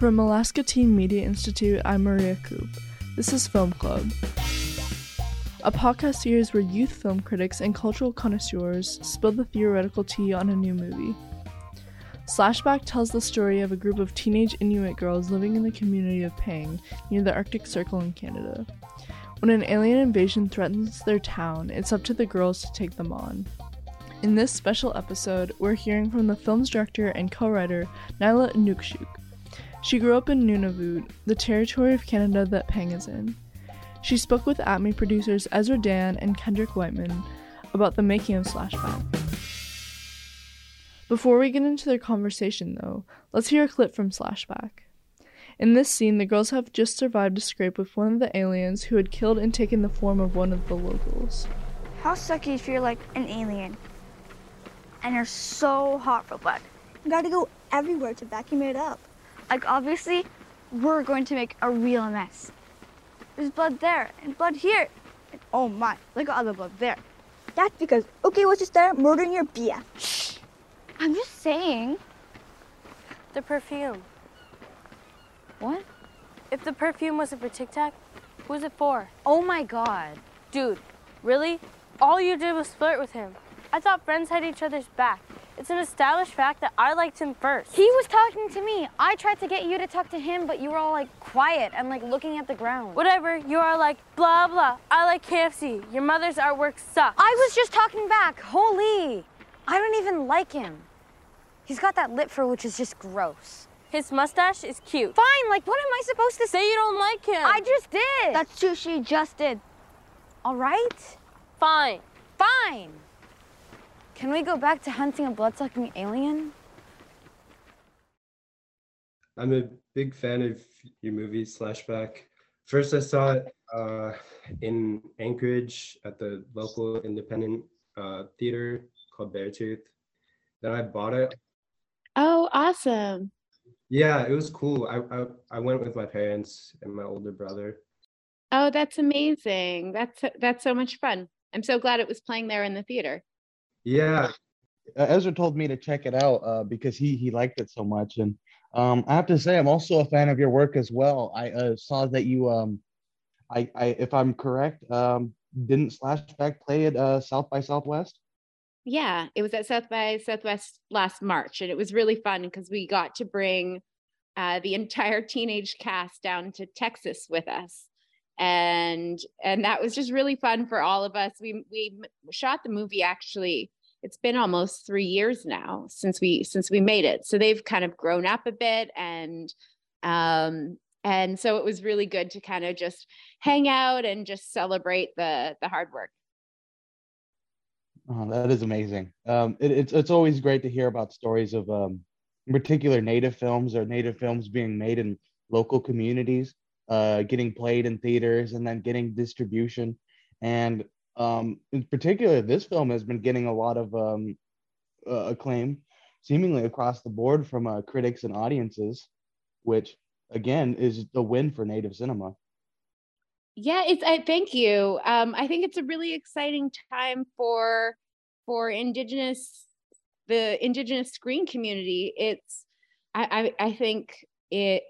From Alaska Teen Media Institute, I'm Maria Coop. This is Film Club, a podcast series where youth film critics and cultural connoisseurs spill the theoretical tea on a new movie. Slashback tells the story of a group of teenage Inuit girls living in the community of Pang near the Arctic Circle in Canada. When an alien invasion threatens their town, it's up to the girls to take them on. In this special episode, we're hearing from the film's director and co writer, Nyla Innuksuk. She grew up in Nunavut, the territory of Canada that Pang is in. She spoke with ATMI producers Ezra Dan and Kendrick Whiteman about the making of Slashback. Before we get into their conversation, though, let's hear a clip from Slashback. In this scene, the girls have just survived a scrape with one of the aliens who had killed and taken the form of one of the locals. How sucky if you're like an alien and you're so hot for blood. You gotta go everywhere to vacuum it up. Like, obviously, we're going to make a real mess. There's blood there and blood here. And oh my, look at all the blood there. That's because, okay, what's just there? Murdering your BF. Shh. I'm just saying. The perfume. What? If the perfume wasn't for Tic Tac, who's it for? Oh my god. Dude, really? All you did was flirt with him. I thought friends had each other's back. It's an established fact that I liked him first. He was talking to me. I tried to get you to talk to him, but you were all like quiet and like looking at the ground. Whatever, you are like blah blah. I like KFC. Your mother's artwork sucks. I was just talking back. Holy. I don't even like him. He's got that lip fur which is just gross. His mustache is cute. Fine, like what am I supposed to say? You don't like him. I just did. That's true, she just did. All right? Fine. Fine. Can we go back to hunting a bloodsucking alien? I'm a big fan of your movie Slashback. First, I saw it uh, in Anchorage at the local independent uh, theater called Beartooth. Then I bought it. Oh, awesome! Yeah, it was cool. I, I I went with my parents and my older brother. Oh, that's amazing! That's that's so much fun. I'm so glad it was playing there in the theater. Yeah. Uh, Ezra told me to check it out uh, because he he liked it so much, and um, I have to say I'm also a fan of your work as well. I uh, saw that you, um, I, I if I'm correct, um, didn't Slashback play at uh, South by Southwest? Yeah, it was at South by Southwest last March, and it was really fun because we got to bring uh, the entire teenage cast down to Texas with us and and that was just really fun for all of us. We we shot the movie actually it's been almost three years now since we since we made it. So they've kind of grown up a bit and um and so it was really good to kind of just hang out and just celebrate the the hard work. Oh, that is amazing. Um it, it's it's always great to hear about stories of um in particular native films or native films being made in local communities uh, getting played in theaters and then getting distribution. And um, in particular, this film has been getting a lot of um, uh, acclaim, seemingly across the board from uh, critics and audiences, which again is a win for native cinema. Yeah, it's. I thank you. Um, I think it's a really exciting time for for indigenous the indigenous screen community. It's. I I, I think it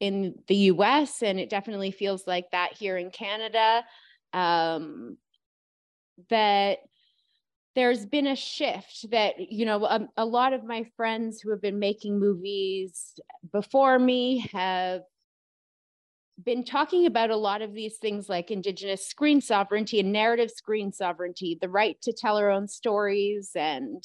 in the US, and it definitely feels like that here in Canada. Um, that there's been a shift that you know a, a, lot of my friends who have been making movies before me have been talking about a lot of these things like indigenous screen sovereignty and narrative screen sovereignty the right to tell our own stories and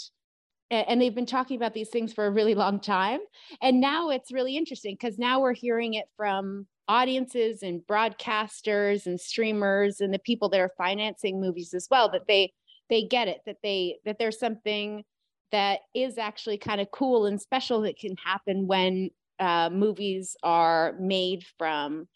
and they've been talking about these things for a really long time and now it's really interesting because now we're hearing it from audiences and broadcasters and streamers and the people that are financing movies as well that they they get it that they that there's something that is actually kind of cool and special that can happen when uh, movies are made from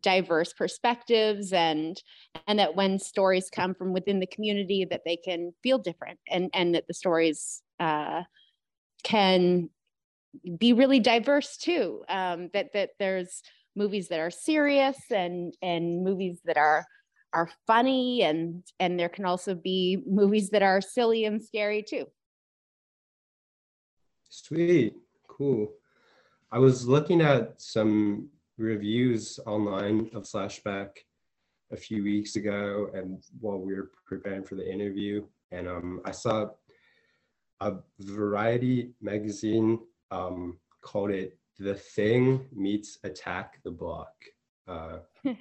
diverse perspectives and and that when stories come from within the community that they can feel different and and that the stories uh, can be really diverse too. Um, that that there's movies that are serious and and movies that are are funny and and there can also be movies that are silly and scary too. Sweet, cool. I was looking at some reviews online of Slashback a few weeks ago and while we were preparing for the interview. And um, i saw a variety magazine um, called it the thing meets attack the block uh,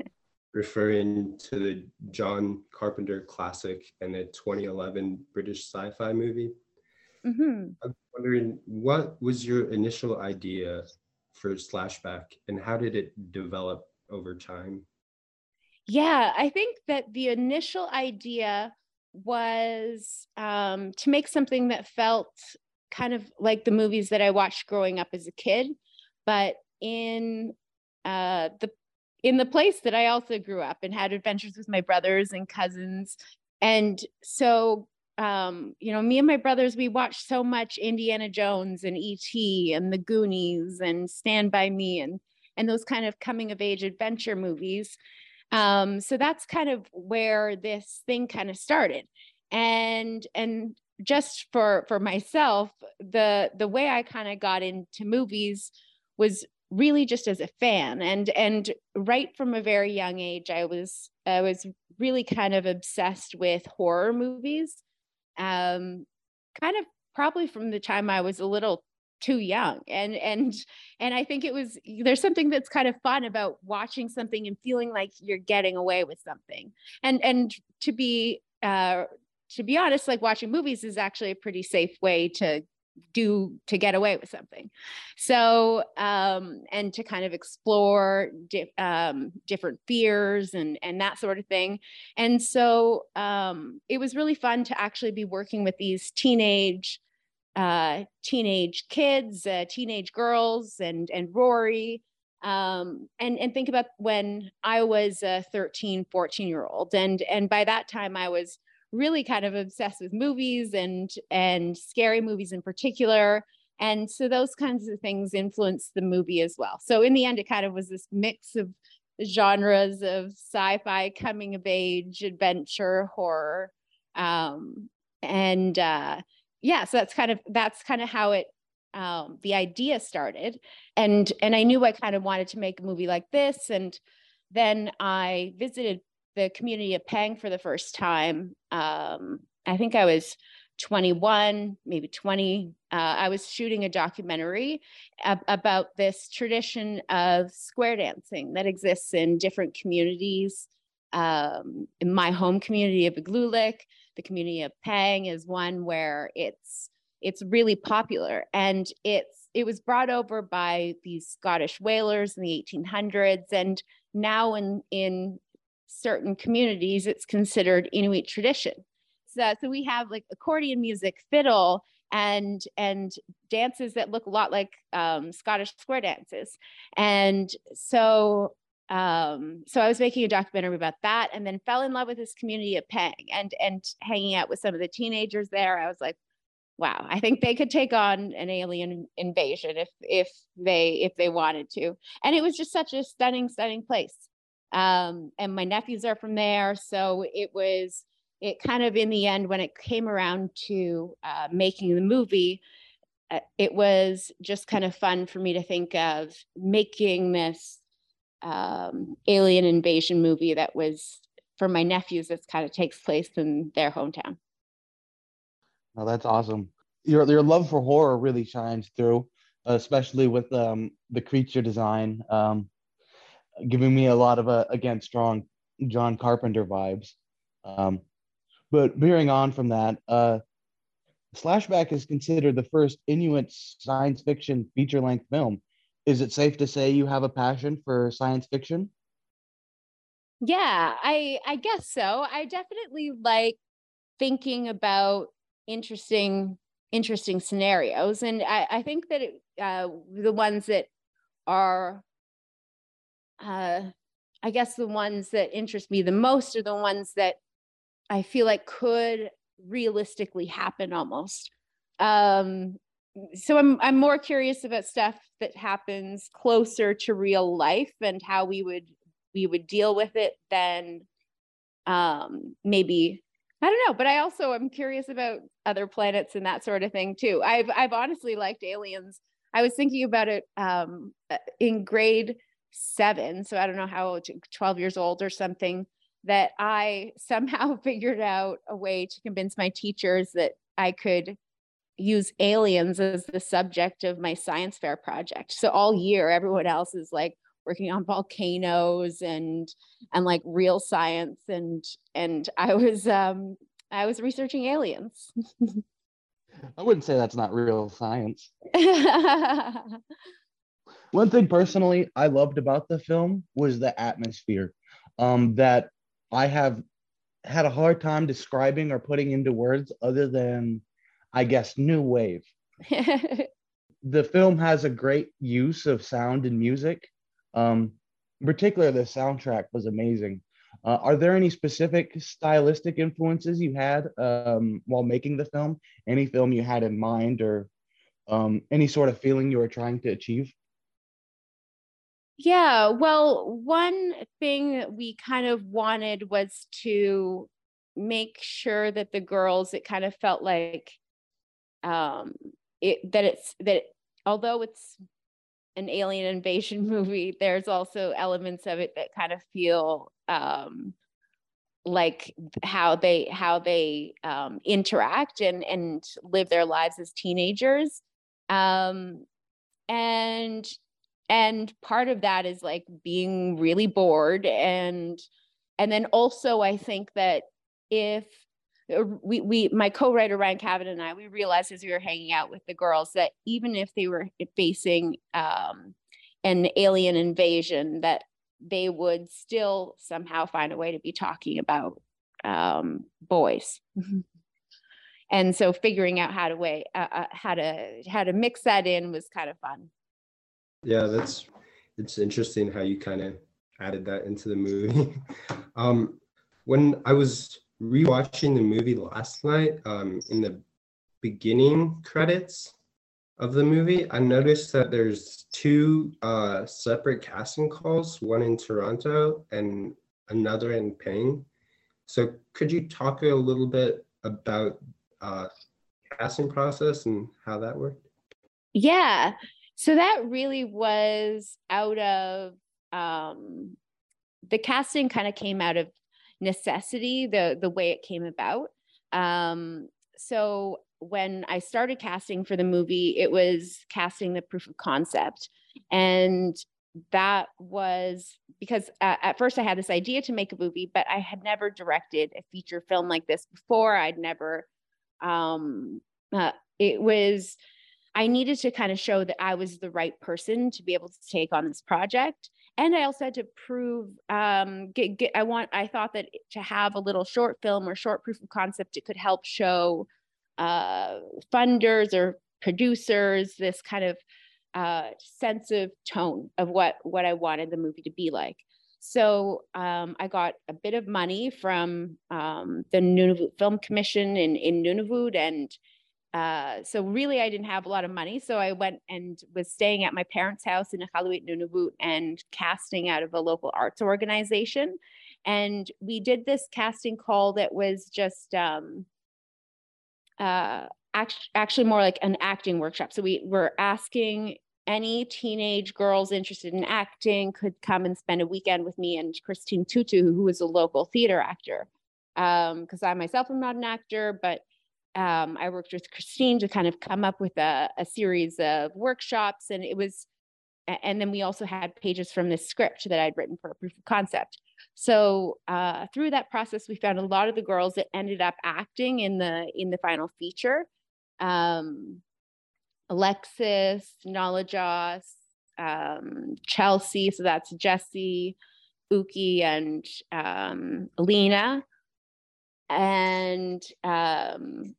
referring to the john carpenter classic and the 2011 british sci-fi movie. Hmm i'm wondering what was your initial idea for slashback and how did it develop over time? Yeah, I think that the initial idea was um, to make something that felt kind of like the movies that I watched growing up as a kid, but in uh, the in the place that I also grew up and had adventures with my brothers and cousins, and so um, you know, me and my brothers, we watched so much Indiana Jones and E.T. and The Goonies and Stand by Me and and those kind of coming of age adventure movies. Um, so that's kind of where this thing kind of started. And and just for for myself the the way i kind of got into movies was really just as a fan. And and right from a very young age i was i was really kind of obsessed with horror movies um kind of probably from the time i was a little too young. And and and i think it was there's something that's kind of fun about watching something and feeling like you're getting away with something. And and to be uh to be honest like watching movies is actually a pretty safe way to do to get away with something so um and to kind of explore di- um, different fears and and that sort of thing and so um it was really fun to actually be working with these teenage uh, teenage kids, uh, teenage girls, and and Rory. Um, and and think about when I was a 13, 14 year old, and and by that time I was really kind of obsessed with movies and and scary movies in particular. And so those kinds of things influenced the movie as well. So in the end, it kind of was this mix of genres of sci-fi, coming of age, adventure, horror, um, and uh, yeah so that's kind of that's kind of how it um, the idea started and and i knew i kind of wanted to make a movie like this and then i visited the community of pang for the first time um, i think i was 21 maybe 20 uh, i was shooting a documentary ab- about this tradition of square dancing that exists in different communities. Um, in my home community of Igloolik, the community of Pang is one where it's it's really popular. And it's it was brought over by these Scottish whalers in the 1800s and now in in certain communities it's considered Inuit tradition. So, so we have like accordion music, fiddle, and and dances that look a lot like um, Scottish square dances. And so um, so I was making a documentary about that and then fell in love with this community at Pang and and hanging out with some of the teenagers there. I was like, wow, I think they could take on an alien invasion if if they if they wanted to. And it was just such a stunning, stunning place. Um, and my nephews are from there. So it was it kind of in the end when it came around to uh, making the movie, uh, it was just kind of fun for me to think of making this um, alien invasion movie that was for my nephews that kind of takes place in their hometown. Oh, that's awesome. Your your love for horror really shines through, especially with um, the creature design, um, giving me a lot of uh, again strong John Carpenter vibes. Um, but veering on from that, uh, Slashback is considered the first Inuit science fiction feature length film is it safe to say you have a passion for science fiction? Yeah, I I guess so. I definitely like thinking about interesting interesting scenarios, and I, I think that it, uh, the ones that are, uh, I guess, the ones that interest me the most are the ones that I feel like could realistically happen almost. Um, so I'm I'm more curious about stuff that happens closer to real life and how we would we would deal with it than um maybe I don't know, but I also am curious about other planets and that sort of thing too. I've I've honestly liked aliens I was thinking about it um, in grade seven. So I don't know how old, 12 years old or something, that I somehow figured out a way to convince my teachers that I could use aliens as the subject of my science fair project. So all year, everyone else is like working on volcanoes and and like real science and and I was um I was researching aliens. I wouldn't say that's not real science. One thing personally I loved about the film was the atmosphere um, that I have had a hard time describing or putting into words other than, I guess, new wave. the film has a great use of sound and music. Um, in particular, the soundtrack was amazing. Uh, are there any specific stylistic influences you had um, while making the film? Any film you had in mind, or um, any sort of feeling you were trying to achieve? Yeah, well, one thing we kind of wanted was to make sure that the girls, it kind of felt like um, it that it's that although it's an alien invasion movie, there's also elements of it that kind of feel um, like how they how they um, interact and and live their lives as teenagers. Um, and and part of that is like being really bored and and then also i think that if uh, we we my co-writer Ryan Cavan and I we realized as we were hanging out with the girls that even if they were facing um, an alien invasion that they would still somehow find a way to be talking about um, boys. and so figuring out how to way uh, uh, how to how to mix that in was kind of fun. Yeah, that's it's interesting how you kind of added that into the movie. um, when I was rewatching the movie last night, um, in the beginning credits of the movie, I noticed that there's two uh, separate casting calls, one in Toronto and another in Pang. So could you talk a little bit about uh, casting process and how that worked? Yeah. So that really was out of um, the casting kind of came out of necessity, the the way it came about. Um, so when I started casting for the movie, it was casting the proof of concept. And that was because uh, at first I had this idea to make a movie, but I had never directed a feature film like this before. I'd never, um, uh, it was I needed to kind of show that I was the right person to be able to take on this project. And I also had to prove, um, get, get, I want, I thought that to have a little short film or short proof of concept, it could help show uh, funders or producers this kind of uh, sense of tone of what what I wanted the movie to be like. So um, I got a bit of money from um, the Nunavut Film Commission in in Nunavut, and uh, so really I didn't have a lot of money. So I went and was staying at my parents' house in Iqaluit, Nunavut and casting out of a local arts organization. And we did this casting call that was just um, uh, act- actually more like an acting workshop. So we were asking any teenage girls interested in acting could come and spend a weekend with me and Christine Tutu, who is a local theater actor. Because um, I myself am not an actor, but um, I worked with Christine to kind of come up with a, a series of workshops. And it was, and then we also had pages from this script that I'd written for a proof of concept. So uh, through that process, we found a lot of the girls that ended up acting in the in the final feature. Um, Alexis, Nalajoss, um, Chelsea, so that's Jesse, Uki, and um, Alina. And um,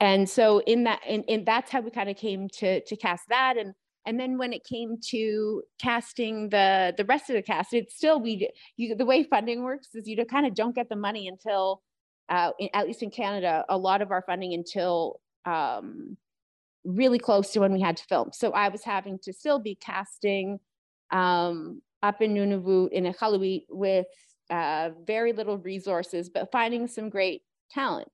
and so in that and, and that's how we kind of came to to cast that. And and then when it came to casting the the rest of the cast it's still we you the way funding works is you kind of don't get the money until uh, in, at least in canada a lot of our funding until um, really close to when we had to film. So i was having to still be casting um, up in nunavut in a Iqaluit with uh, very little resources but finding some great talent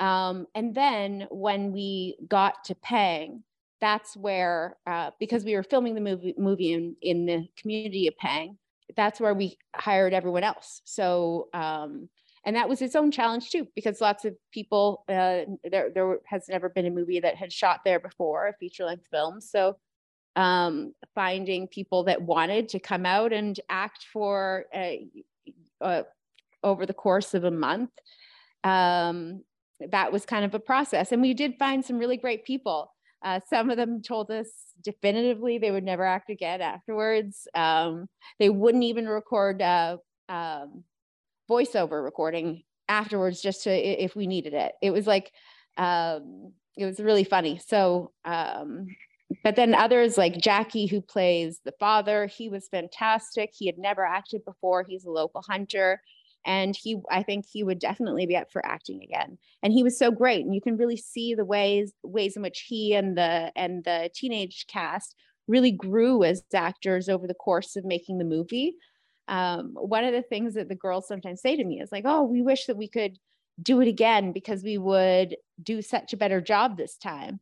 um, and then when we got to Pang, that's where uh, because we were filming the movie movie in, in the community of Pang, that's where we hired everyone else. So um, and that was its own challenge too, because lots of people uh, there there has never been a movie that had shot there before, a feature length film. So um, finding people that wanted to come out and act for uh, over the course of a month. Um, that was kind of a process, and we did find some really great people. Uh, some of them told us definitively they would never act again afterwards. Um, they wouldn't even record uh, um, voiceover recording afterwards just to if we needed it. It was like um, it was really funny. So um, but then others like Jackie, who plays the father, he was fantastic. He had never acted before. He's a local hunter. And he, I think he would definitely be up for acting again. And he was so great. And you can really see the ways, ways in which he and the and the teenage cast really grew as actors over the course of making the movie um, one of the things that the girls sometimes say to me is like, oh, we wish that we could do it again because we would do such a better job this time.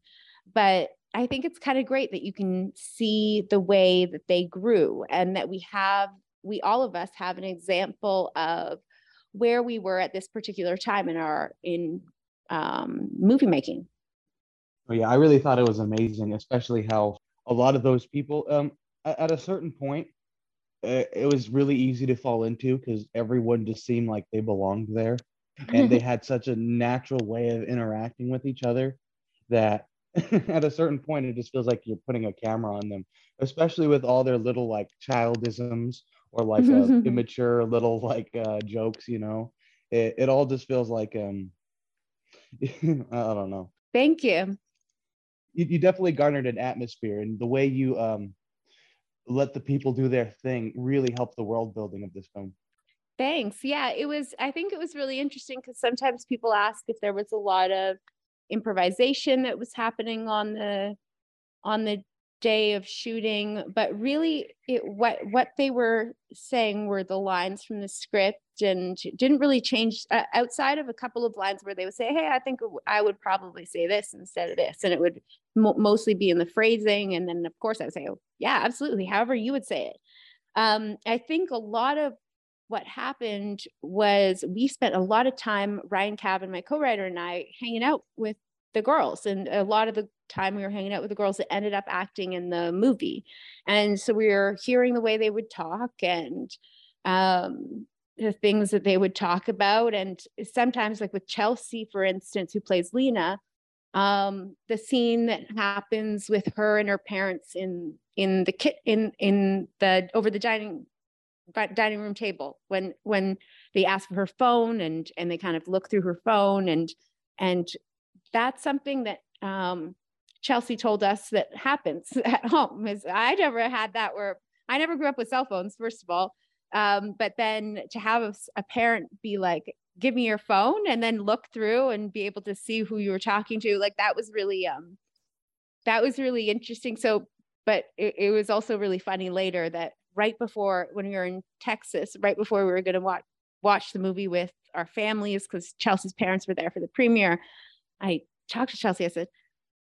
But I think it's kind of great that you can see the way that they grew and that we have, we all of us have an example of where we were at this particular time in our in um, movie making. Oh, yeah, I really thought it was amazing, especially how a lot of those people, um, at a certain point, it was really easy to fall into because everyone just seemed like they belonged there and they had such a natural way of interacting with each other that at a certain point it just feels like you're putting a camera on them especially with all their little like childisms or like uh, immature little like uh, jokes you know it, it all just feels like um i don't know thank you. you you definitely garnered an atmosphere and the way you um let the people do their thing really helped the world building of this film. Thanks. Yeah, it was, I think it was really interesting because sometimes people ask if there was a lot of improvisation that was happening on the on the day of shooting but really it what what they were saying were the lines from the script and didn't really change uh, outside of a couple of lines where they would say hey i think i would probably say this instead of this and it would mo- mostly be in the phrasing and then of course i would say oh yeah absolutely however you would say it. Um, i think a lot of what happened was we spent a lot of time ryan cavan my co-writer and i hanging out with the girls. And a lot of the time we were hanging out with the girls that ended up acting in the movie. And so we were hearing the way they would talk and um, the things that they would talk about. And sometimes like with chelsea for instance who plays lena um, the scene that happens with her and her parents in in the kit in in the over the dining dining room table when when they ask for her phone and and they kind of look through her phone and and that's something that um, Chelsea told us that happens at home. Is I never had that where I never grew up with cell phones, first of all. Um, but then to have a, a, parent be like, "Give me your phone," and then look through and be able to see who you were talking to, like that was really um, that was really interesting. So, but it, it was also really funny later that right before when we were in Texas, right before we were going to watch watch the movie with our families because Chelsea's parents were there for the premiere. I talked to Chelsea. I said,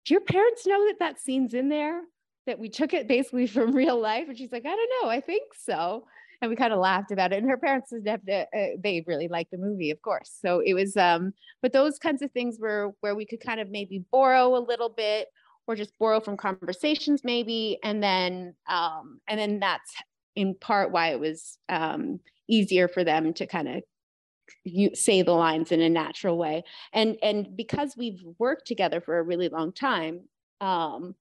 Do your parents know that that scene's in there? That we took it basically from real life? And she's like, I don't know. I think so. And we kind of laughed about it. And her parents, uh, they really liked the movie, of course. So it was, um, but those kinds of things were where we could kind of maybe borrow a little bit or just borrow from conversations maybe. And then, um, and then that's in part why it was um, easier for them to kind of you say the lines in a natural way. And and because we've worked together for a really long time um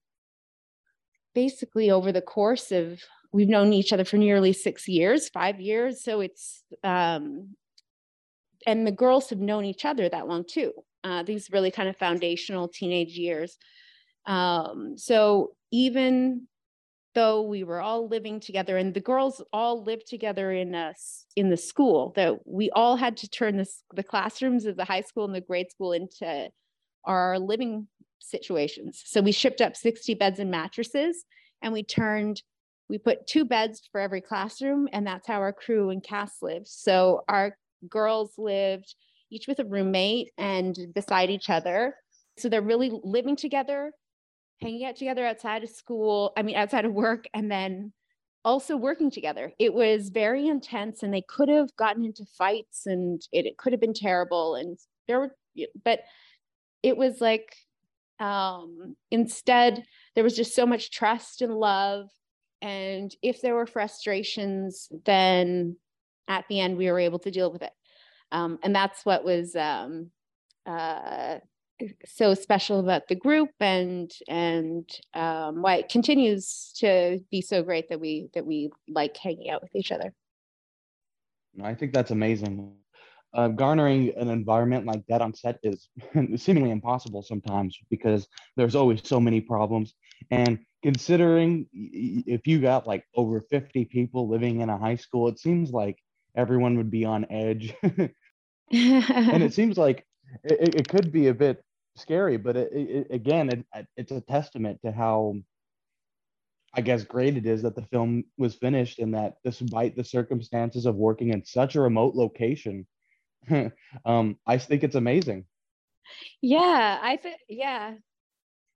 basically over the course of we've known each other for nearly six years five years. So it's um and the girls have known each other that long too. Uh, these really kind of foundational teenage years. Um so even though we were all living together and the girls all lived together in us in the school that we all had to turn this, the classrooms of the high school and the grade school into our living situations. So we shipped up 60 beds and mattresses and we turned we put two beds for every classroom and that's how our crew and cast lived. So our girls lived each with a roommate and beside each other. So they're really living together hanging out together outside of school, I mean, outside of work, and then also working together. It was very intense and they could have gotten into fights and it, it could have been terrible. And there were, but it was like, um, instead, there was just so much trust and love. And if there were frustrations, then at the end, we were able to deal with it. Um, and that's what was um, uh, so special about the group and and um, why it continues to be so great that we that we like hanging out with each other. I think that's amazing. Uh, garnering an environment like that on set is seemingly impossible sometimes because there's always so many problems. And considering if you got like over 50 people living in a high school, it seems like everyone would be on edge. and it seems like it, it could be a bit scary, but it, it, again, it, it's a testament to how, I guess, great it is that the film was finished and that despite the circumstances of working in such a remote location, um, I think it's amazing. Yeah, I think, yeah.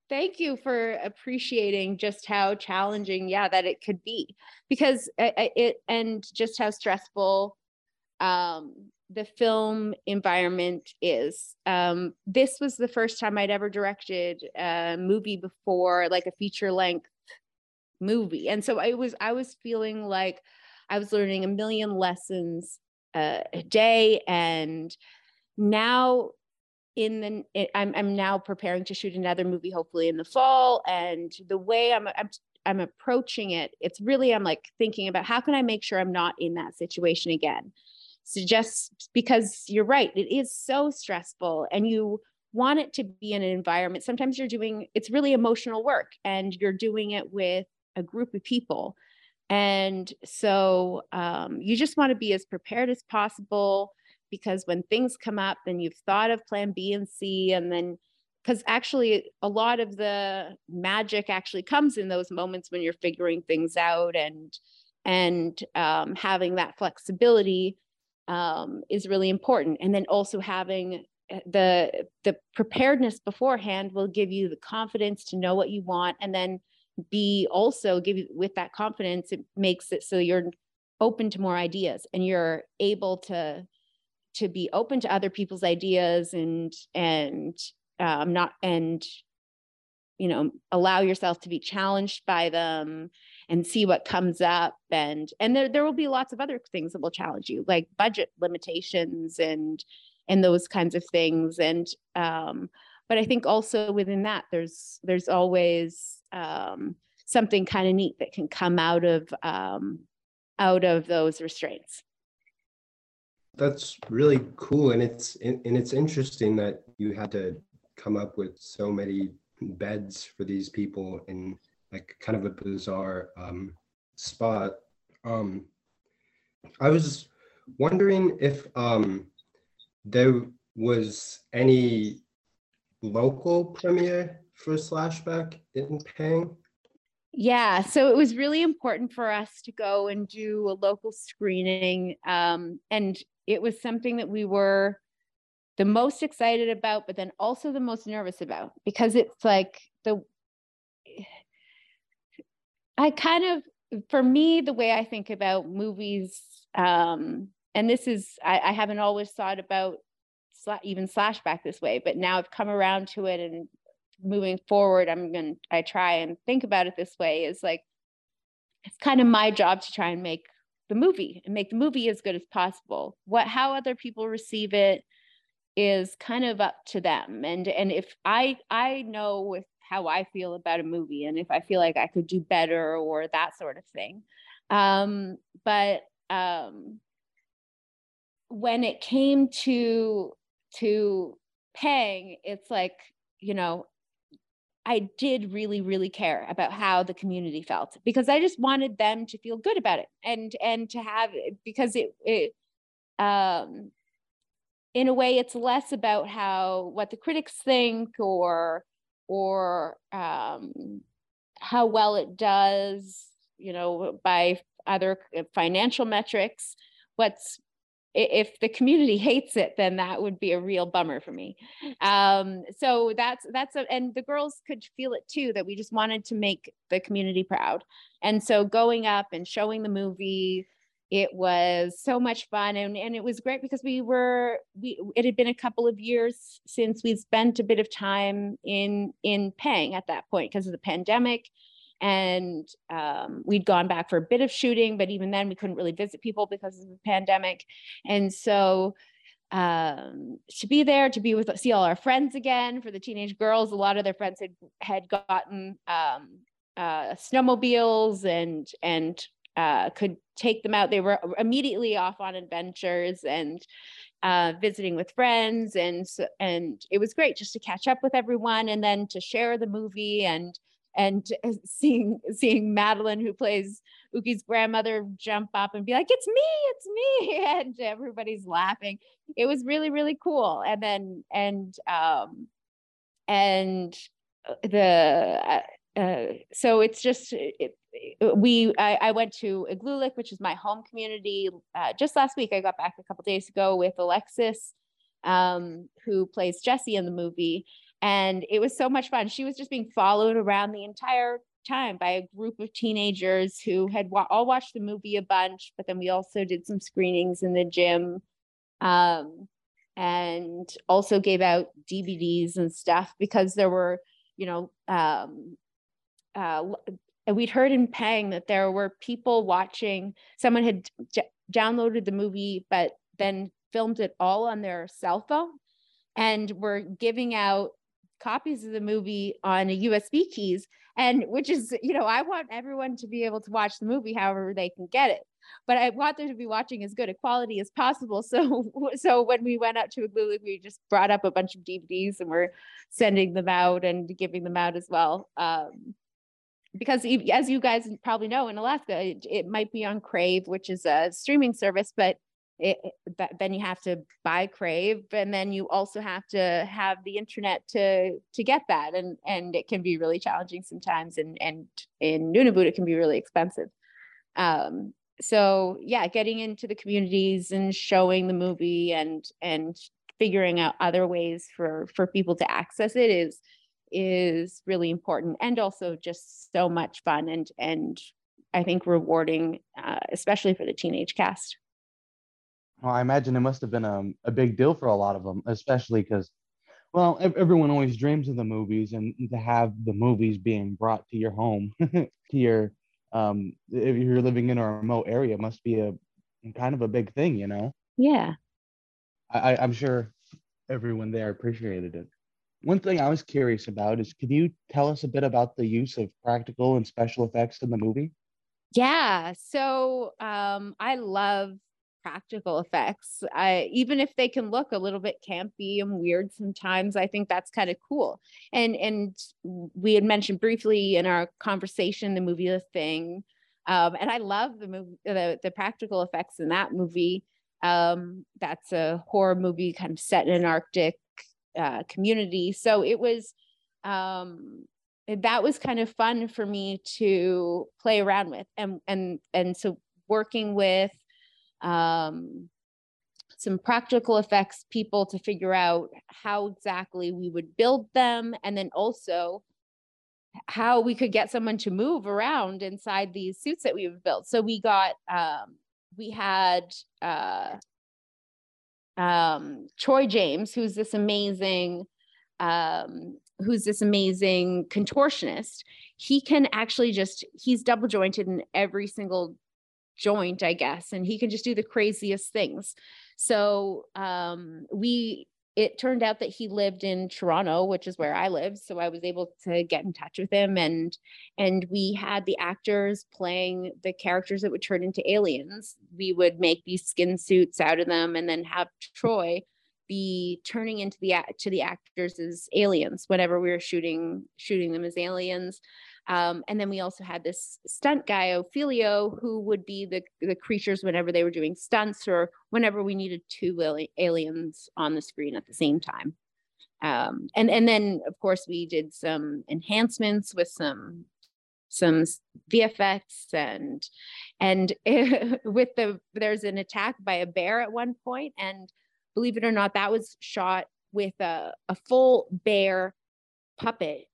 Thank you for appreciating just how challenging, yeah, that it could be because it, it and just how stressful um, the film environment is. Um, this was the first time I'd ever directed a movie before, like a feature length movie, and so I was I was feeling like I was learning a million lessons uh, a day, and now in the I'm I'm now preparing to shoot another movie, hopefully in the fall, and the way I'm I'm I'm approaching it, it's really I'm like thinking about how can I make sure I'm not in that situation again so just because you're right, it is so stressful and you want it to be in an environment. Sometimes you're doing it's really emotional work and you're doing it with a group of people. And so um, you just want to be as prepared as possible because when things come up, then you've thought of plan B and C, and then because actually a lot of the magic actually comes in those moments when you're figuring things out and and um, having that flexibility um, is really important. And then also having eh, the the preparedness beforehand will give you the confidence to know what you want, and then be also give you with that confidence. It makes it so you're open to more ideas and you're able to to be open to other people's ideas and and um, not and you know allow yourself to be challenged by them and see what comes up and and there, there will be lots of other things that will challenge you like budget limitations and and those kinds of things. And um but i think also within that there's there's always um something kind of neat that can come out of um out of those restraints. That's really cool. And it's and it's interesting that you had to come up with so many beds for these people in like kind of a bizarre um, spot. Um, I was wondering if um, there was any local premiere for Slashback in Pang. Yeah, so it was really important for us to go and do a local screening. Um, and it was something that we were the most excited about, but then also the most nervous about because it's like the I kind of, for me, the way I think about movies, um, and this is, I, I haven't always thought about even Slashback this way, but now I've come around to it and moving forward, I'm going to, I try and think about it this way is like, it's kind of my job to try and make the movie and make the movie as good as possible. What, how other people receive it is kind of up to them. And, and if I, I know with how I feel about a movie and if I feel like I could do better or that sort of thing. Um, but um, when it came to to Pang, it's like you know I did really, really care about how the community felt because I just wanted them to feel good about it and and to have because it it um in a way it's less about how what the critics think or or um, how well it does, you know, by other financial metrics. What's if the community hates it then that would be a real bummer for me um, so that's that's a, and the girls could feel it too that we just wanted to make the community proud and so going up and showing the movie it was so much fun and, and it was great because we were we it had been a couple of years since we spent a bit of time in in Pang at that point because of the pandemic. And um, we'd gone back for a bit of shooting but even then we couldn't really visit people because of the pandemic. And so um, to be there to be with see all our friends again for the teenage girls a lot of their friends had had gotten um, uh, snowmobiles and and uh, could take them out they were immediately off on adventures and uh, visiting with friends and and it was great just to catch up with everyone and then to share the movie and and seeing seeing Madeline, who plays Uki's grandmother, jump up and be like, "It's me, it's me," and everybody's laughing. It was really really cool. And then and um and uh, the uh, uh, so it's just it, we I, I, went to Igloolik, which is my home community. Uh, just last week, I got back a couple days ago with Alexis, um, who plays Jesse in the movie, and it was so much fun. She was just being followed around the entire time by a group of teenagers who had wa- all watched the movie a bunch, but then we also did some screenings in the gym. Um, and also gave out DVDs and stuff because there were, you know, um, uh, we'd heard in Pang that there were people watching. Someone had j- downloaded the movie, but then filmed it all on their cell phone, and were giving out copies of the movie on USB keys and which is you know I want everyone to be able to watch the movie however they can get it but I want them to be watching as good a quality as possible so so when we went out to a Igloolik we just brought up a bunch of DVDs and we're sending them out and giving them out as well um, because as you guys probably know in Alaska it, it might be on Crave which is a streaming service but it, then you have to buy crave and then you also have to have the internet to to get that and and it can be really challenging sometimes and and in nunavut it can be really expensive. Um so yeah getting into the communities and showing the movie and and figuring out other ways for for people to access it is is really important and also just so much fun and and i think rewarding uh, especially for the teenage cast well, I imagine it must have been a, a big deal for a lot of them, especially because, well, everyone always dreams of the movies, and to have the movies being brought to your home, to your, um, if you're living in a remote area, must be a kind of a big thing, you know? Yeah. I, I'm sure everyone there appreciated it. One thing I was curious about is could you tell us a bit about the use of practical and special effects in the movie? Yeah. So um, I love practical effects. I, even if they can look a little bit campy and weird sometimes, I think that's kind of cool. And and we had mentioned briefly in our conversation the movie The Thing, um, and I love the movie the, the practical effects in that movie. Um, that's a horror movie kind of set in an Arctic uh, community, so it was. Um, that was kind of fun for me to play around with and and and so working with um, some practical effects people to figure out how exactly we would build them and then also how we could get someone to move around inside these suits that we've built so we got um, we had uh, um, troy james who's this amazing um, who's this amazing contortionist he can actually just he's double jointed in every single joint, I guess, and he can just do the craziest things. So um, we it turned out that he lived in Toronto, which is where I live. So I was able to get in touch with him and and we had the actors playing the characters that would turn into aliens. We would make these skin suits out of them and then have Troy be turning into the to the actors as aliens whenever we were shooting shooting them as aliens. Um, and then we also had this stunt guy, Ophelio, who would be the, the creatures whenever they were doing stunts or whenever we needed two aliens on the screen at the same time. Um, and, and then, of course, we did some enhancements with some some VFX and and with the there's an attack by a bear at one point and believe it or not that was shot with a, a full bear puppet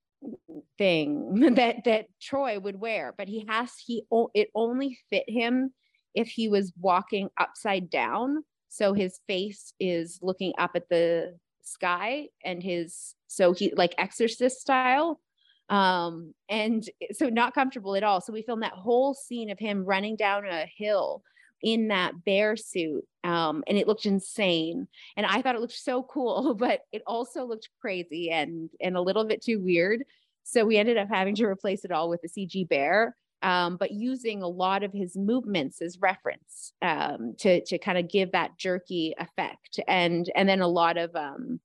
thing that that Troy would wear but he has he it only fit him if he was walking upside down. So his face is looking up at the sky and his so he like exorcist style. Um and so not comfortable at all. So we filmed that whole scene of him running down a hill in that bear suit um and it looked insane. And i thought it looked so cool but it also looked crazy and and a little bit too weird. So we ended up having to replace it all with a cg bear um, but using a lot of his movements as reference um, to to kind of give that jerky effect, and and then a lot of um,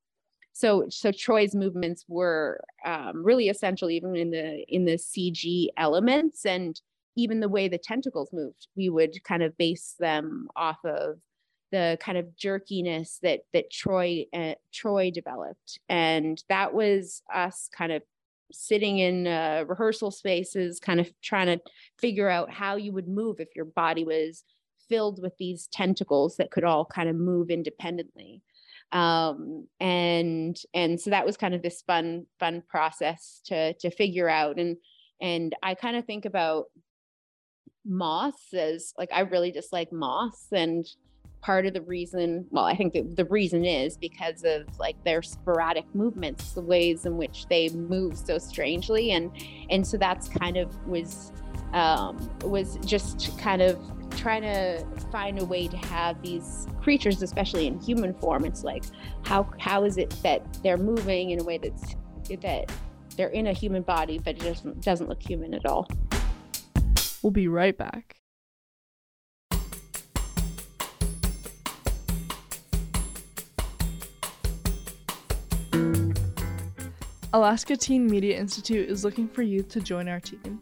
so so Troy's movements were um, really essential even in the in the CG elements. And even the way the tentacles moved. We would kind of base them off of the kind of jerkiness that that Troy uh, Troy developed, and that was us kind of sitting in uh, rehearsal spaces, kind of trying to figure out how you would move if your body was filled with these tentacles that could all kind of move independently. Um, and and so that was kind of this fun fun process to to figure out. And and I kind of think about moths as like I really dislike moths and part of the reason well i think the reason is because of like their sporadic movements the ways in which they move so strangely and and so that's kind of was um, was just kind of trying to find a way to have these creatures especially in human form it's like how how is it that they're moving in a way that's that they're in a human body but it doesn't doesn't look human at all we'll be right back Alaska Teen Media Institute is looking for youth to join our team.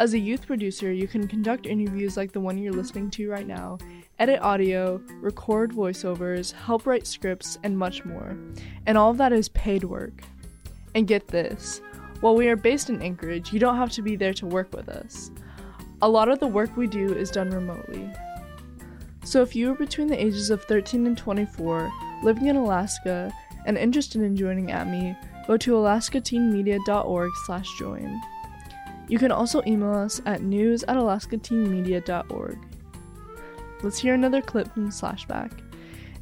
As a youth producer, you can conduct interviews like the one you're listening to right now, edit audio, record voiceovers, help write scripts, and much more. And all of that is paid work. And get this while we are based in Anchorage, you don't have to be there to work with us. A lot of the work we do is done remotely. So if you are between the ages of 13 and 24, living in Alaska, and interested in joining ATME, go to alaskateenmedia.org slash join. You can also email us at news at alaskateenmedia.org. Let's hear another clip from Slashback.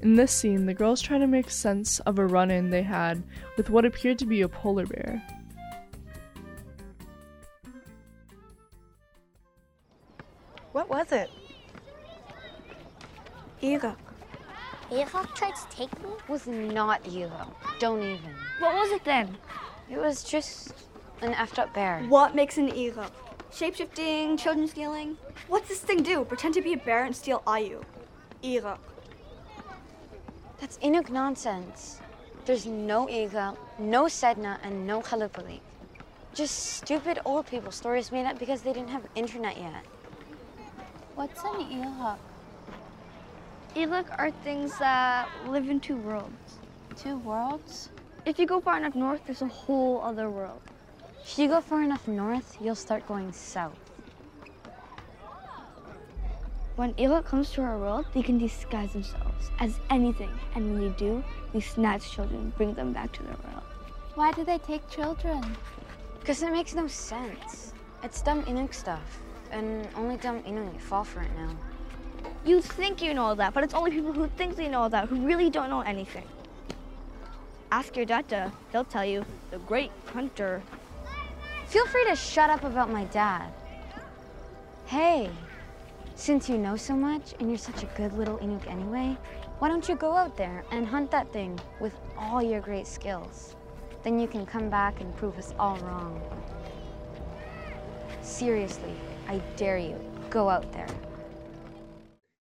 In this scene, the girls try to make sense of a run in they had with what appeared to be a polar bear. What was it? Eva. Eva tried to take me? It Was not Eva. Don't even. What was it then? It was just an effed up bear. What makes an Shape Shapeshifting, children stealing? What's this thing do? Pretend to be a bear and steal Ayu. Eva. That's Inuk nonsense. There's no Iga, no Sedna, and no Kalupalik. Just stupid old people stories made up because they didn't have internet yet. What's an Ihok? Ihok are things that live in two worlds. Two worlds? If you go far enough north, there's a whole other world. If you go far enough north, you'll start going south. When Ihok comes to our world, they can disguise themselves as anything. And when they do, they snatch children and bring them back to their world. Why do they take children? Because it makes no sense. It's dumb Inuk stuff. And only dumb Inuk fall for it now. You think you know all that, but it's only people who think they know all that who really don't know anything. Ask your dad. He'll tell you, the great hunter. Feel free to shut up about my dad. Hey, since you know so much and you're such a good little Inuk anyway, why don't you go out there and hunt that thing with all your great skills? Then you can come back and prove us all wrong. Seriously, I dare you, go out there.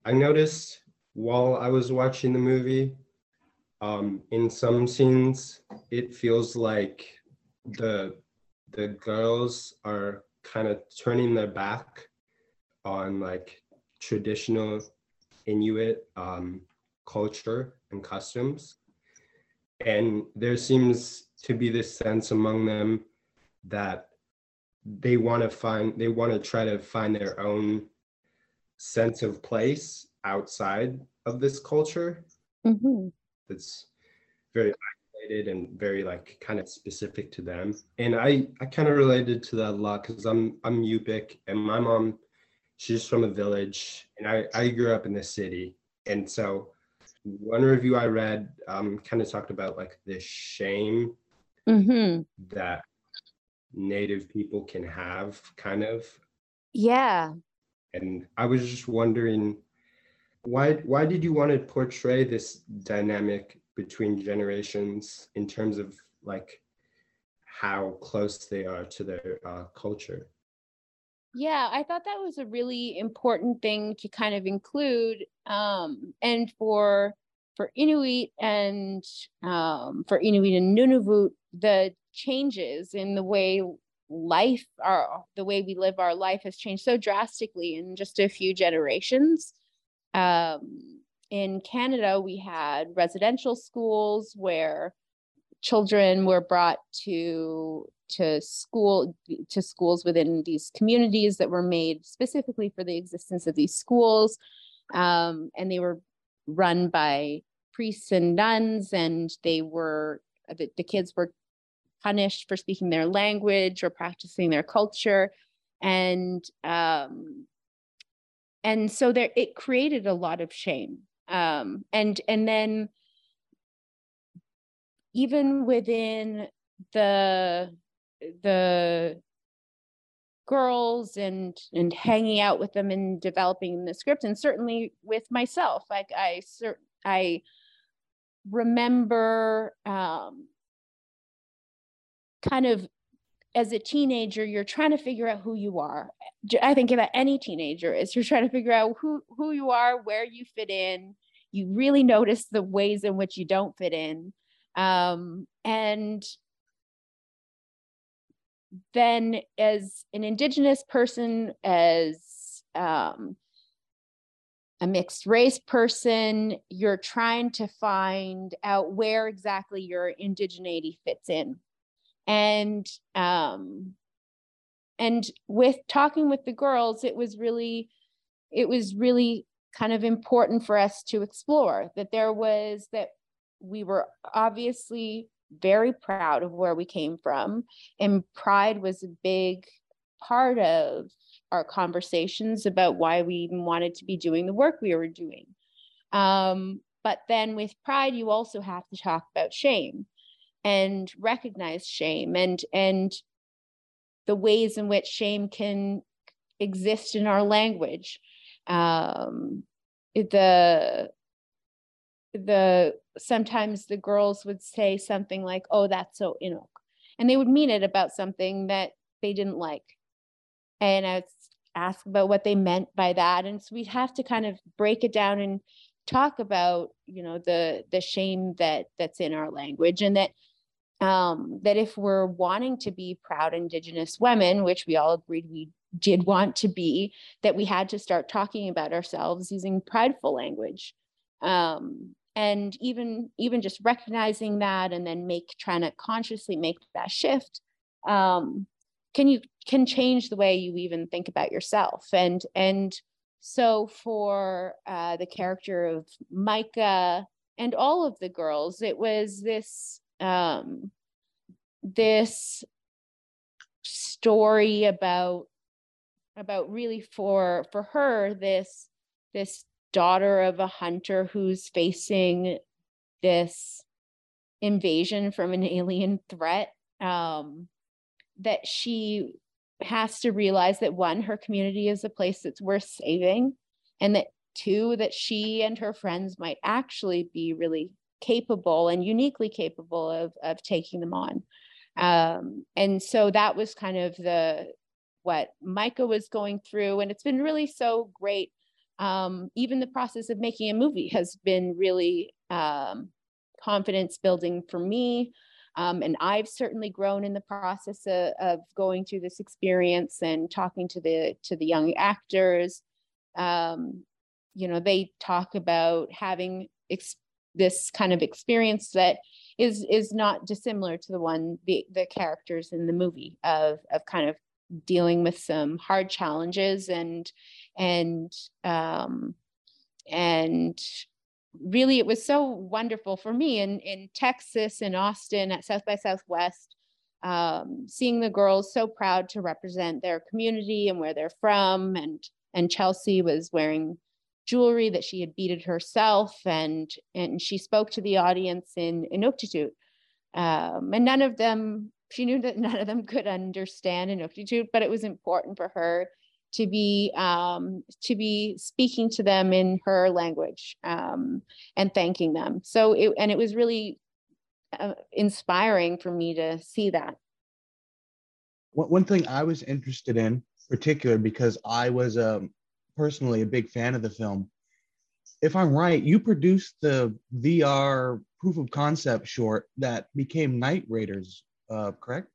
I noticed while I was watching the movie um, in some scenes, it feels like the the girls are kind of turning their back on like traditional Inuit um, culture and customs. And there seems to be this sense among them that they want to find they want to try to find their own sense of place outside of this culture Mm-hmm. that's very isolated and very like kind of specific to them and i i kind of related to that a lot because i'm i'm Yupik and my mom she's from a village and i i grew up in the city and so one review i read um kind of talked about like the shame Mm-hmm. that native people can have kind of Yeah. and i was just wondering why why did you want to portray this dynamic between generations in terms of like how close they are to their uh, culture Yeah, I thought that was a really important thing to kind of include. Um, and for for Inuit and um, for Inuit and Nunavut, the changes in the way life our the way we live our life has changed so drastically in just a few generations. Um, in Canada, we had residential schools where children were brought to to school to schools within these communities that were made specifically for the existence of these schools um, and they were run by priests and nuns and they were the, the kids were punished for speaking their language or practicing their culture. And um, and so there it created a lot of shame. Um, and and then even within the the girls and and hanging out with them and developing the script and certainly with myself like i i remember um kind of as a teenager you're trying to figure out who you are. I think about any teenager is you're trying to figure out who who you are where you fit in. You really notice the ways in which you don't fit in. Um and then as an indigenous person as um, a mixed race person you're trying to find out where exactly your indigeneity fits in and um, and with talking with the girls it was really it was really kind of important for us to explore that there was that we were obviously very proud of where we came from and pride was a big part of our conversations about why we even wanted to be doing the work we were doing. Um, but then with pride you also have to talk about shame and recognize shame and and the ways in which shame can exist in our language. Um, the the sometimes the girls would say something like oh that's so inuk and they would mean it about something that they didn't like. And i would ask about what they meant by that and so we'd have to kind of break it down and talk about you know the the shame that that's in our language and that um that if we're wanting to be proud indigenous women which we all agreed we did want to be that we had to start talking about ourselves using prideful language. Um and even even just recognizing that and then make trying to consciously make that shift um can you can change the way you even think about yourself. And and so for uh, the character of Maika and all of the girls it was this um this story about about really for for her this this daughter of a hunter who's facing this invasion from an alien threat um, that she has to realize that one her community is a place that's worth saving and that two that she and her friends might actually be really capable and uniquely capable of of taking them on um, and so that was kind of the what Maika was going through and it's been really so great um, even the process of making a movie has been really um, confidence building for me. Um, and I've certainly grown in the process of, of, going through this experience and talking to the to the young actors. Um, you know, they talk about having ex- this kind of experience that is is not dissimilar to the one the the characters in the movie of of kind of dealing with some hard challenges and and um, and really it was so wonderful for me in in Texas in Austin at South by Southwest um, seeing the girls so proud to represent their community and where they're from and and Chelsea was wearing jewelry that she had beaded herself and and she spoke to the audience in Inuktitut um, and none of them she knew that none of them could understand Inuktitut but it was important for her to be um, to be speaking to them in her language um, and thanking them. So it, and it was really uh, inspiring for me to see that. One, thing i was interested in particular because i was um, personally a big fan of the film if i'm right you produced the vr proof of concept short that became night raiders uh, correct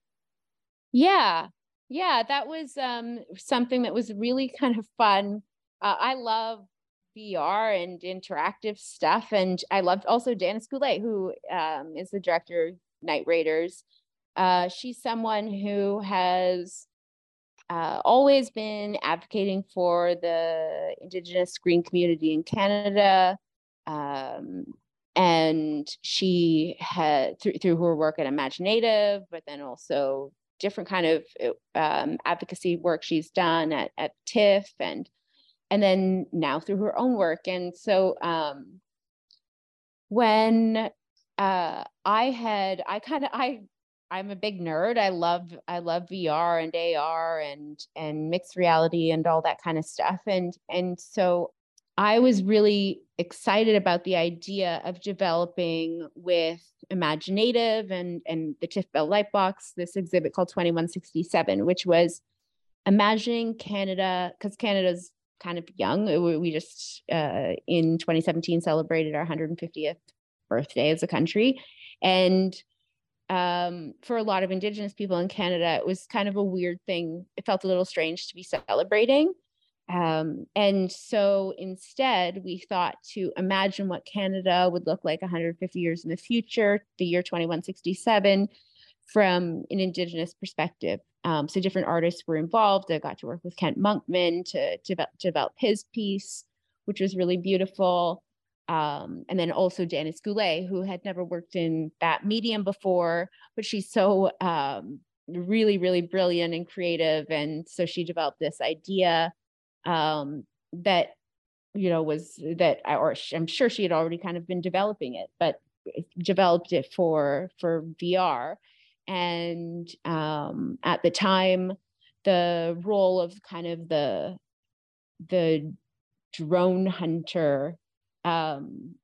yeah yeah, that was um, something that was really kind of fun. Uh, I love VR and interactive stuff, and I loved also Danis Goulet, who um, is the director of Night Raiders. Uh, she's someone who has uh, always been advocating for the Indigenous screen community in Canada. Um, and she had through, through her work at Imaginative, but then also different kind of um, advocacy work she's done at, at TIFF and and then now through her own work. And so um, when uh, I had, I kind of, I, I'm a big nerd. I love, I love VR and AR and and mixed reality and all that kind of stuff. And and so I was really excited about the idea of developing with Imaginative and, and the TIFF Bell Lightbox this exhibit called 2167, which was imagining Canada, because Canada's kind of young. We just uh, in 2017 celebrated our 150th birthday as a country. And um, for a lot of Indigenous people in Canada, it was kind of a weird thing. It felt a little strange to be celebrating. Um, and so instead, we thought to imagine what Canada would look like 150 years in the future, the year 2167, from an Indigenous perspective. Um, so different artists were involved. I got to work with Kent Monkman to, to, to develop his piece, which was really beautiful. Um, and then also Danis Goulet, who had never worked in that medium before, but she's so um, really, really brilliant and creative. And so she developed this idea um, that you know was that or i'm sure she had already kind of been developing it but developed it for for vr and um, at the time the role of kind of the the drone hunter um,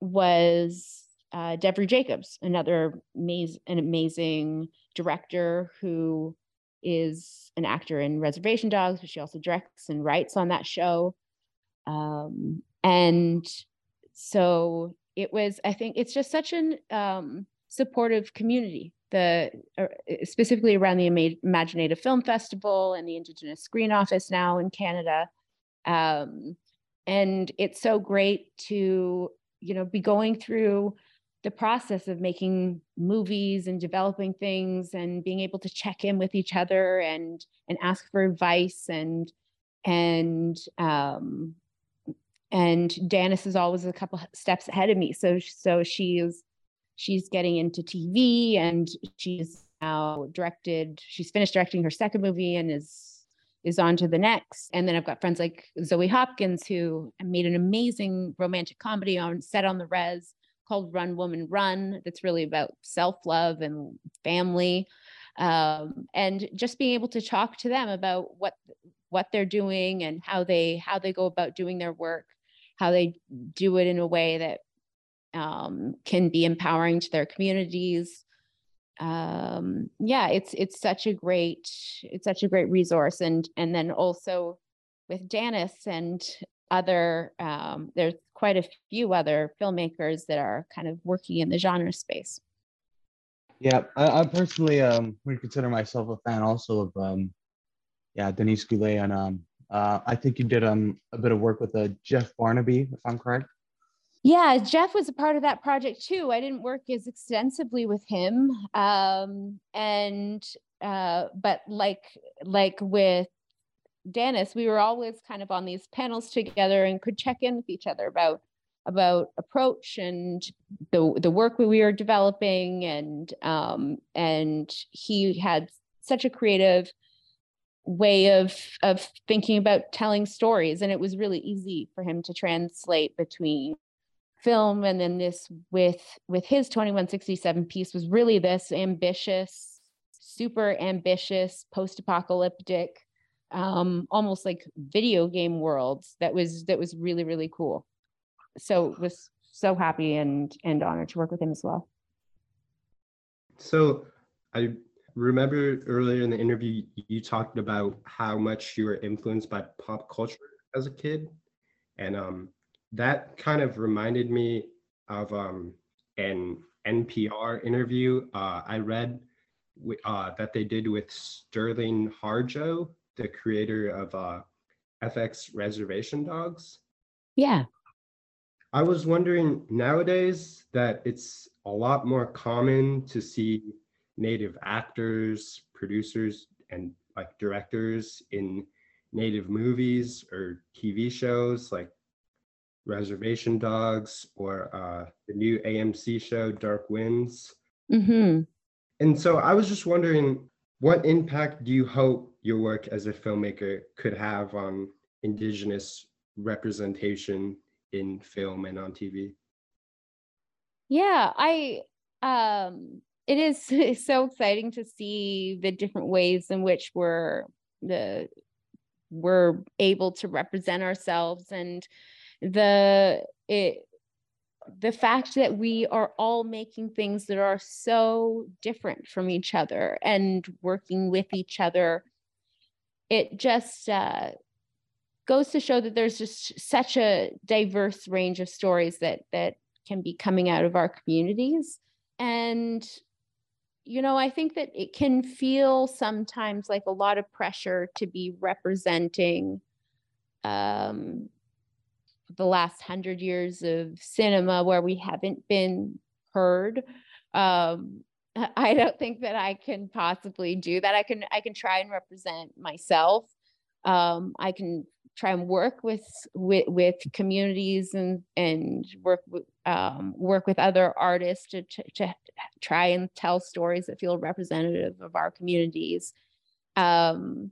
was uh, Devery Jacobs, another amaz- an amazing director who is an actor in Reservation Dogs, but she also directs and writes on that show. Um, and so it was, I think it's just such an um, supportive community, the uh, specifically around the Imaginative Film Festival and the Indigenous Screen Office now in Canada. Um, and it's so great to, you know, be going through the process of making movies and developing things and being able to check in with each other and and ask for advice and and um and Danis is always a couple steps ahead of me. So so she's she's getting into TV and she's now directed she's finished directing her second movie and is is on to the next and then I've got friends like Zoe Hopkins who made an amazing romantic comedy on set on the res called Run Woman Run that's really about self love and family. Um, and just being able to talk to them about what what they're doing and how they how they go about doing their work, how they do it in a way that um, can be empowering to their communities. Um, yeah, it's it's such a great it's such a great resource, and and then also with Danis and other um, there's quite a few other filmmakers that are kind of working in the genre space. Yeah i, I personally um, would consider myself a fan also of um, yeah Danis Goulet and um, uh, i think you did um, a bit of work with uh, jeff barnaby if i'm correct yeah jeff was a part of that project too. I didn't work as extensively with him um, and uh, but like like with Danis, we were always kind of on these panels together and could check in with each other about about approach and the the work we were developing and um, and he had such a creative way of of thinking about telling stories and it was really easy for him to translate between film and then this with with his 2167 piece was really this ambitious super ambitious post-apocalyptic um almost like video game worlds that was that was really really cool. So was so happy and and honored to work with him as well. So i remember earlier in the interview you talked about how much you were influenced by pop culture as a kid. And um, that kind of reminded me of um, an npr interview uh, i read uh, that they did with sterling harjo the creator of uh, fx reservation dogs. Yeah. I was wondering nowadays that it's a lot more common to see native actors, producers, and like directors in native movies or TV shows like Reservation Dogs or uh, the new AMC show Dark Winds. Mm-hmm. And so I was just wondering, what impact do you hope your work as a filmmaker could have on Indigenous representation in film and on TV? Yeah, I um it is so exciting to see the different ways in which we're the we're able to represent ourselves and the it the fact that we are all making things that are so different from each other and working with each other it just uh, goes to show that there's just such a diverse range of stories that that can be coming out of our communities. And you know, I think that it can feel sometimes like a lot of pressure to be representing um, the last hundred years of cinema where we haven't been heard. Um, I don't think that I can possibly do that. I can I can try and represent myself. Um, I can try and work with with, with communities and and work with um, work with other artists to, to, to, try and tell stories that feel representative of our communities um,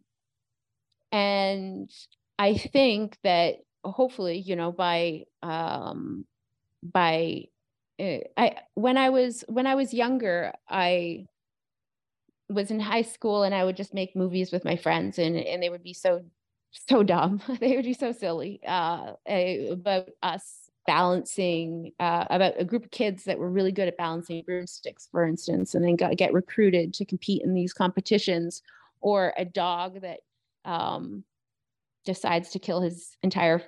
and i think that hopefully you know by um, by uh, i when i was when i was younger i was in high school and i would just make movies with my friends and and they would be so so dumb. they would be so silly uh, about us balancing uh, about a group of kids that were really good at balancing broomsticks, for instance, and then got get recruited to compete in these competitions, or a dog that um, decides to kill his entire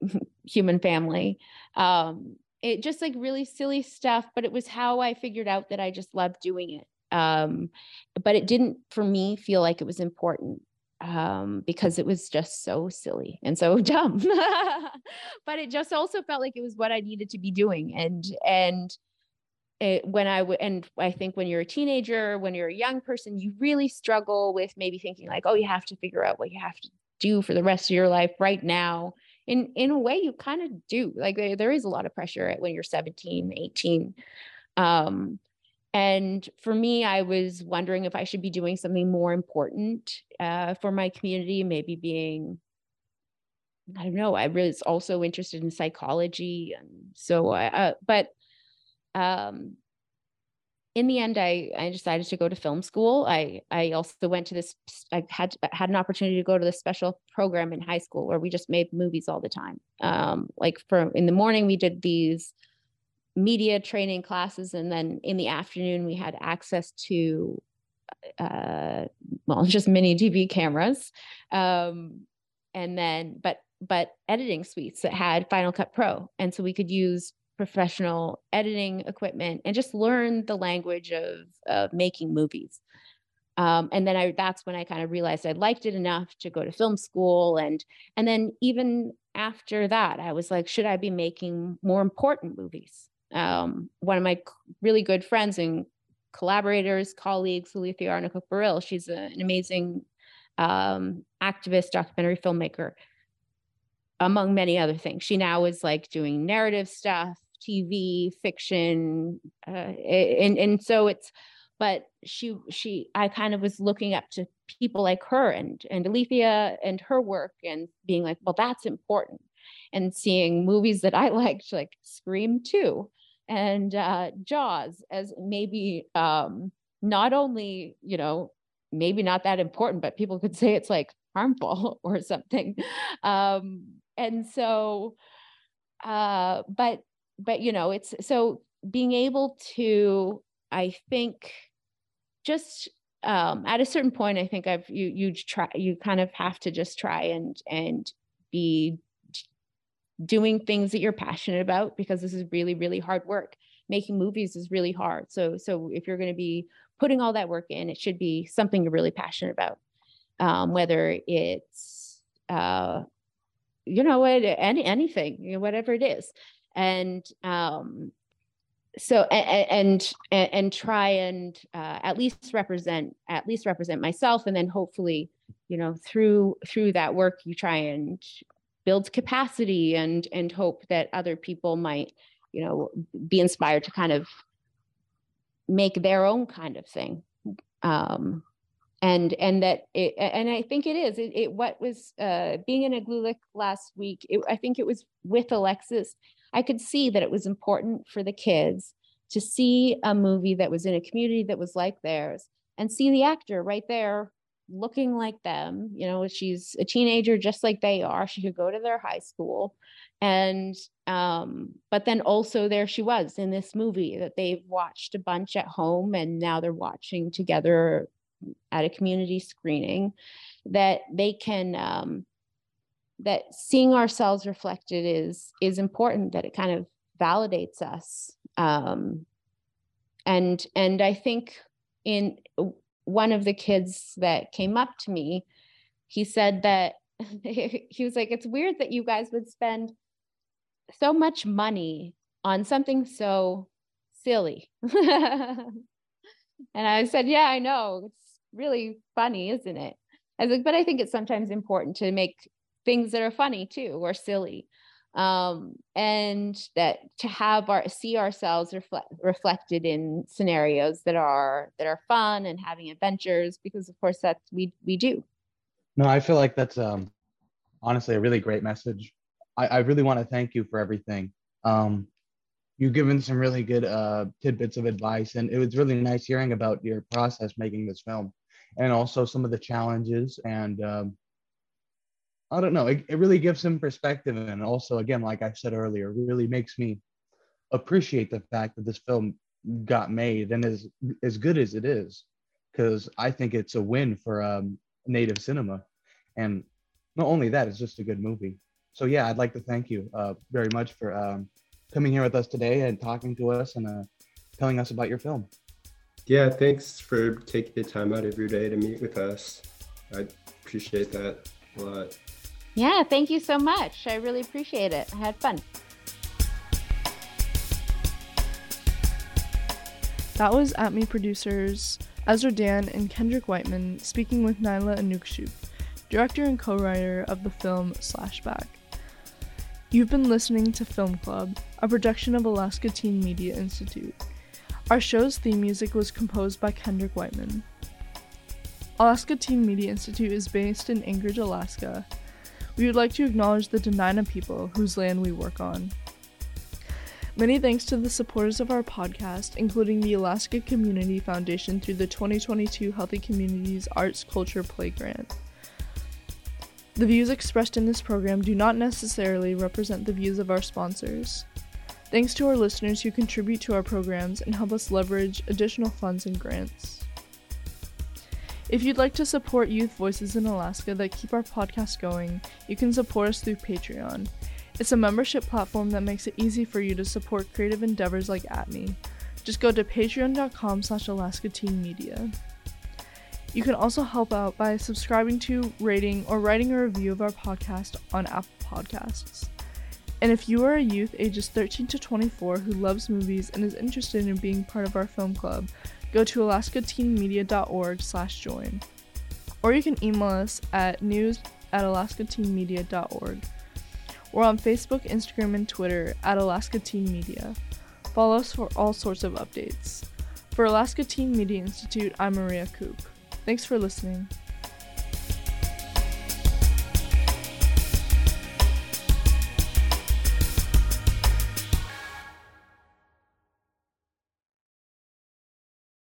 human family. Um, it just like really silly stuff, but it was how I figured out that I just loved doing it. Um, but it didn't for me feel like it was important um, because it was just so silly and so dumb. but it just also felt like it was what I needed to be doing. And and it, when I would, and I think when you're a teenager, when you're a young person, you really struggle with maybe thinking like, oh, you have to figure out what you have to do for the rest of your life right now. In in a way, you kind of do. Like there, there is a lot of pressure when you're 17, 18. Um, and for me, I was wondering if I should be doing something more important uh, for my community, maybe being, I don't know, I was also interested in psychology. And so, uh, but um, in the end, I, I decided to go to film school. I, I also went to this, I had, had an opportunity to go to this special program in high school where we just made movies all the time. Um, like for in the morning, we did these media training classes and then in the afternoon we had access to uh, well just mini dv cameras um, and then but but editing suites that had final cut pro and so we could use professional editing equipment and just learn the language of, of making movies um, and then I that's when I kind of realized I liked it enough to go to film school and and then even after that I was like should I be making more important movies um, one of my really good friends and collaborators, colleagues, Alethea Arnaquq-Baril. She's a, an amazing um, activist, documentary filmmaker, among many other things. She now is like doing narrative stuff, TV, fiction, uh, and and so it's. But she she I kind of was looking up to people like her and and Alethea and her work and being like, well, that's important. And seeing movies that I liked, like Scream 2 and uh, Jaws, as maybe um, not only, you know, maybe not that important, but people could say it's like harmful or something. Um, and so, uh, but, but, you know, it's so being able to, I think, just um, at a certain point, I think I've you you try you kind of have to just try and and be doing things that you're passionate about because this is really really hard work. Making movies is really hard. So so if you're going to be putting all that work in, it should be something you're really passionate about. Um, whether it's uh, you know what any anything you know, whatever it is and um, so and and and try and uh, at least represent at least represent myself and then hopefully you know through through that work you try and build capacity and and hope that other people might you know be inspired to kind of make their own kind of thing. Um and and that it and i think it is it, it what was uh being in Igloolik last week it, i think it was with alexis I could see that it was important for the kids to see a movie that was in a community that was like theirs and see the actor right there looking like them. You know, she's a teenager just like they are. She could go to their high school. And, um, but then also there she was in this movie that they've watched a bunch at home and now they're watching together at a community screening that they can, um, that seeing ourselves reflected is is important that it kind of validates us um, and and i think in one of the kids that came up to me he said that he was like it's weird that you guys would spend so much money on something so silly. And i said yeah i know. It's really funny isn't it? I was like but i think it's sometimes important to make things that are funny too or silly. Um, and that to have our see ourselves reflect, reflected in scenarios that are that are fun and having adventures because of course that's we we do. No i feel like that's um honestly a really great message. I, I really want to thank you for everything. Um you've given some really good uh tidbits of advice and it was really nice hearing about your process making this film and also some of the challenges and um, I don't know. It, it really gives some perspective. And also, again, like I said earlier, really makes me appreciate the fact that this film got made and is as good as it is. Because I think it's a win for um, native cinema. And not only that, it's just a good movie. So, yeah, I'd like to thank you uh, very much for um, coming here with us today and talking to us and uh, telling us about your film. Yeah, thanks for taking the time out of your day to meet with us. I appreciate that a lot. Yeah, thank you so much. I really appreciate it. I had fun. That was At Me producers Ezra Dan and Kendrick Whiteman speaking with Nyla Innuksuk, director and co-writer of the film Slashback. You've been listening to Film Club, a production of Alaska Teen Media Institute. Our show's theme music was composed by Kendrick Whiteman. Alaska Teen Media Institute is based in Anchorage, Alaska, we would like to acknowledge the Dena'ina people whose land we work on. Many thanks to the supporters of our podcast, including the Alaska Community Foundation through the 2022 Healthy Communities Arts Culture Play Grant. The views expressed in this program do not necessarily represent the views of our sponsors. Thanks to our listeners who contribute to our programs and help us leverage additional funds and grants. If you'd like to support youth voices in Alaska that keep our podcast going, you can support us through Patreon. It's a membership platform that makes it easy for you to support creative endeavors like AtMe. Just go to patreon.com slash Alaska Teen Media. You can also help out by subscribing to, rating, or writing a review of our podcast on Apple Podcasts. And if you are a youth ages 13 to 24 who loves movies and is interested in being part of our film club, go to alaskateenmedia.org slash join. Or you can email us at news at alaskateenmedia.org. We're on Facebook, Instagram, and Twitter at Alaska Teen Media. Follow us for all sorts of updates. For Alaska Teen Media Institute, I'm Maria Coop. Thanks for listening.